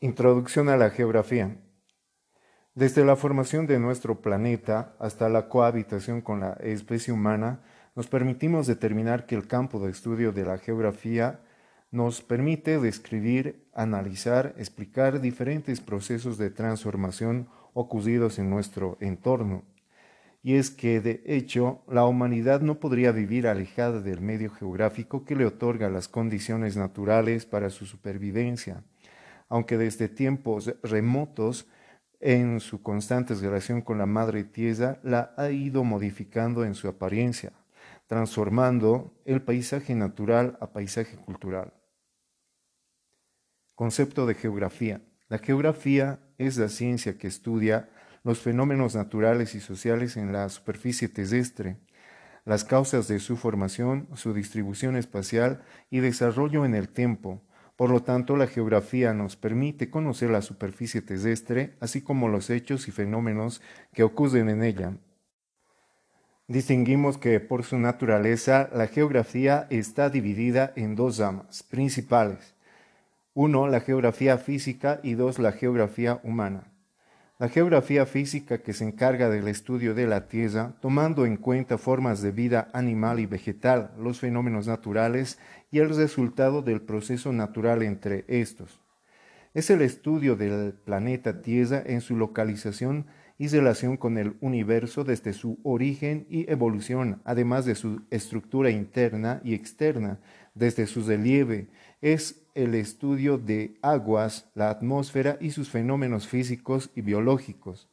Introducción a la geografía. Desde la formación de nuestro planeta hasta la cohabitación con la especie humana, nos permitimos determinar que el campo de estudio de la geografía nos permite describir, analizar, explicar diferentes procesos de transformación ocurridos en nuestro entorno. Y es que, de hecho, la humanidad no podría vivir alejada del medio geográfico que le otorga las condiciones naturales para su supervivencia aunque desde tiempos remotos, en su constante relación con la madre tierra, la ha ido modificando en su apariencia, transformando el paisaje natural a paisaje cultural. Concepto de geografía. La geografía es la ciencia que estudia los fenómenos naturales y sociales en la superficie terrestre, las causas de su formación, su distribución espacial y desarrollo en el tiempo, por lo tanto, la geografía nos permite conocer la superficie terrestre, así como los hechos y fenómenos que ocurren en ella. Distinguimos que por su naturaleza la geografía está dividida en dos ramas principales. Uno, la geografía física y dos, la geografía humana. La geografía física que se encarga del estudio de la Tierra, tomando en cuenta formas de vida animal y vegetal, los fenómenos naturales y el resultado del proceso natural entre estos. Es el estudio del planeta Tierra en su localización y relación con el universo desde su origen y evolución, además de su estructura interna y externa, desde su relieve. Es el estudio de aguas, la atmósfera y sus fenómenos físicos y biológicos.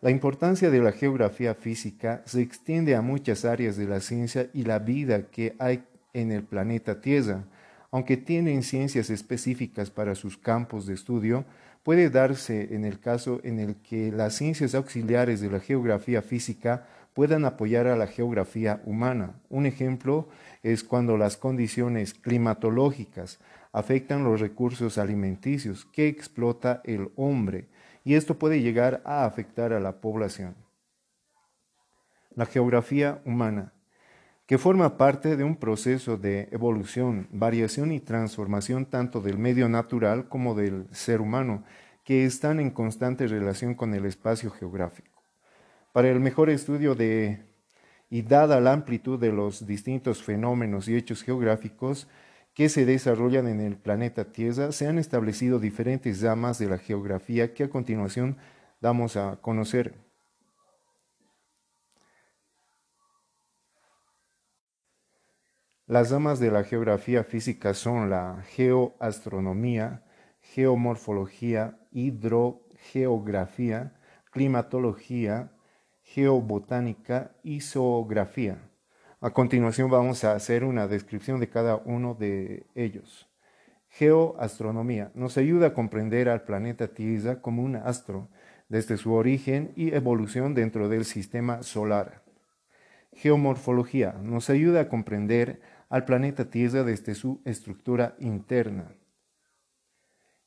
La importancia de la geografía física se extiende a muchas áreas de la ciencia y la vida que hay en el planeta Tierra. Aunque tienen ciencias específicas para sus campos de estudio, puede darse en el caso en el que las ciencias auxiliares de la geografía física puedan apoyar a la geografía humana. Un ejemplo es cuando las condiciones climatológicas afectan los recursos alimenticios que explota el hombre y esto puede llegar a afectar a la población. La geografía humana, que forma parte de un proceso de evolución, variación y transformación tanto del medio natural como del ser humano, que están en constante relación con el espacio geográfico. Para el mejor estudio de y dada la amplitud de los distintos fenómenos y hechos geográficos, que se desarrollan en el planeta Tierra, se han establecido diferentes ramas de la geografía que a continuación damos a conocer. Las ramas de la geografía física son la geoastronomía, geomorfología, hidrogeografía, climatología, geobotánica y zoografía. A continuación vamos a hacer una descripción de cada uno de ellos. Geoastronomía nos ayuda a comprender al planeta Tierra como un astro desde su origen y evolución dentro del sistema solar. Geomorfología nos ayuda a comprender al planeta Tierra desde su estructura interna.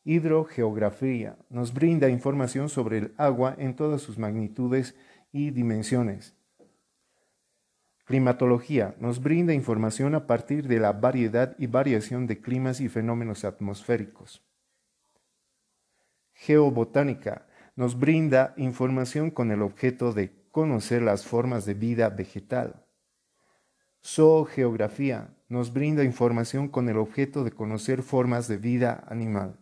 Hidrogeografía nos brinda información sobre el agua en todas sus magnitudes y dimensiones. Climatología nos brinda información a partir de la variedad y variación de climas y fenómenos atmosféricos. Geobotánica nos brinda información con el objeto de conocer las formas de vida vegetal. Zoogeografía nos brinda información con el objeto de conocer formas de vida animal.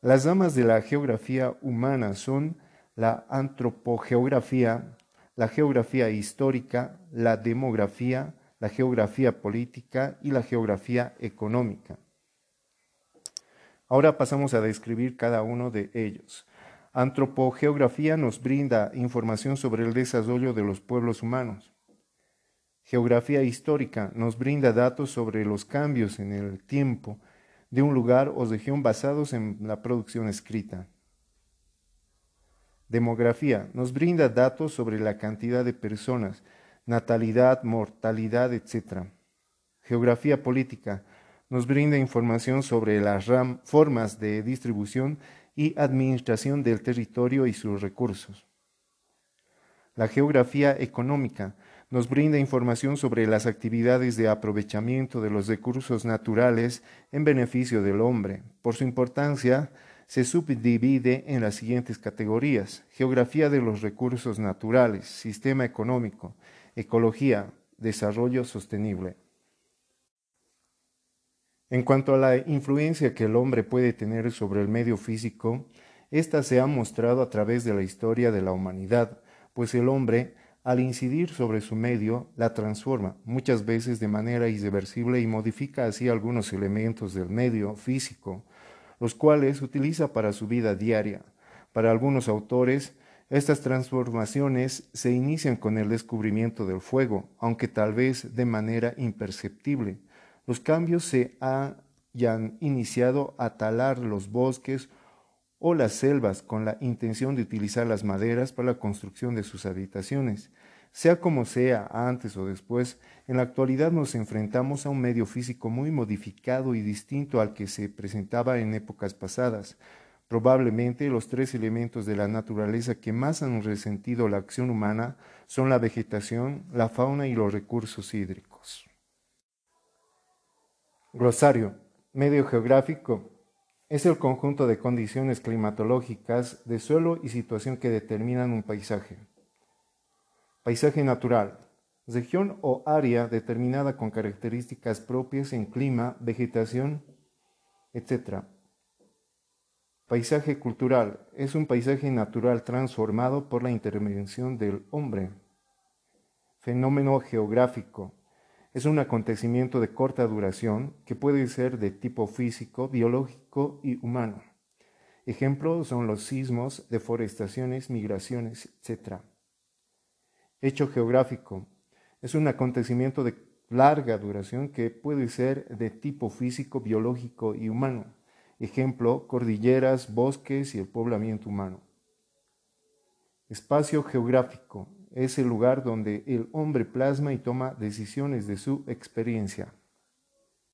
Las ramas de la geografía humana son la antropogeografía, la geografía histórica, la demografía, la geografía política y la geografía económica. Ahora pasamos a describir cada uno de ellos. Antropogeografía nos brinda información sobre el desarrollo de los pueblos humanos. Geografía histórica nos brinda datos sobre los cambios en el tiempo de un lugar o región basados en la producción escrita. Demografía nos brinda datos sobre la cantidad de personas, natalidad, mortalidad, etc. Geografía política nos brinda información sobre las formas de distribución y administración del territorio y sus recursos. La geografía económica nos brinda información sobre las actividades de aprovechamiento de los recursos naturales en beneficio del hombre. Por su importancia, se subdivide en las siguientes categorías. Geografía de los recursos naturales, sistema económico, ecología, desarrollo sostenible. En cuanto a la influencia que el hombre puede tener sobre el medio físico, esta se ha mostrado a través de la historia de la humanidad, pues el hombre al incidir sobre su medio, la transforma, muchas veces de manera irreversible y modifica así algunos elementos del medio físico, los cuales utiliza para su vida diaria. Para algunos autores, estas transformaciones se inician con el descubrimiento del fuego, aunque tal vez de manera imperceptible. Los cambios se hayan iniciado a talar los bosques o las selvas con la intención de utilizar las maderas para la construcción de sus habitaciones. Sea como sea, antes o después, en la actualidad nos enfrentamos a un medio físico muy modificado y distinto al que se presentaba en épocas pasadas. Probablemente los tres elementos de la naturaleza que más han resentido la acción humana son la vegetación, la fauna y los recursos hídricos. Glosario. Medio geográfico es el conjunto de condiciones climatológicas de suelo y situación que determinan un paisaje. Paisaje natural. Región o área determinada con características propias en clima, vegetación, etc. Paisaje cultural. Es un paisaje natural transformado por la intervención del hombre. Fenómeno geográfico es un acontecimiento de corta duración que puede ser de tipo físico, biológico y humano. Ejemplos son los sismos, deforestaciones, migraciones, etc. Hecho geográfico es un acontecimiento de larga duración que puede ser de tipo físico, biológico y humano. Ejemplo, cordilleras, bosques y el poblamiento humano. Espacio geográfico es el lugar donde el hombre plasma y toma decisiones de su experiencia.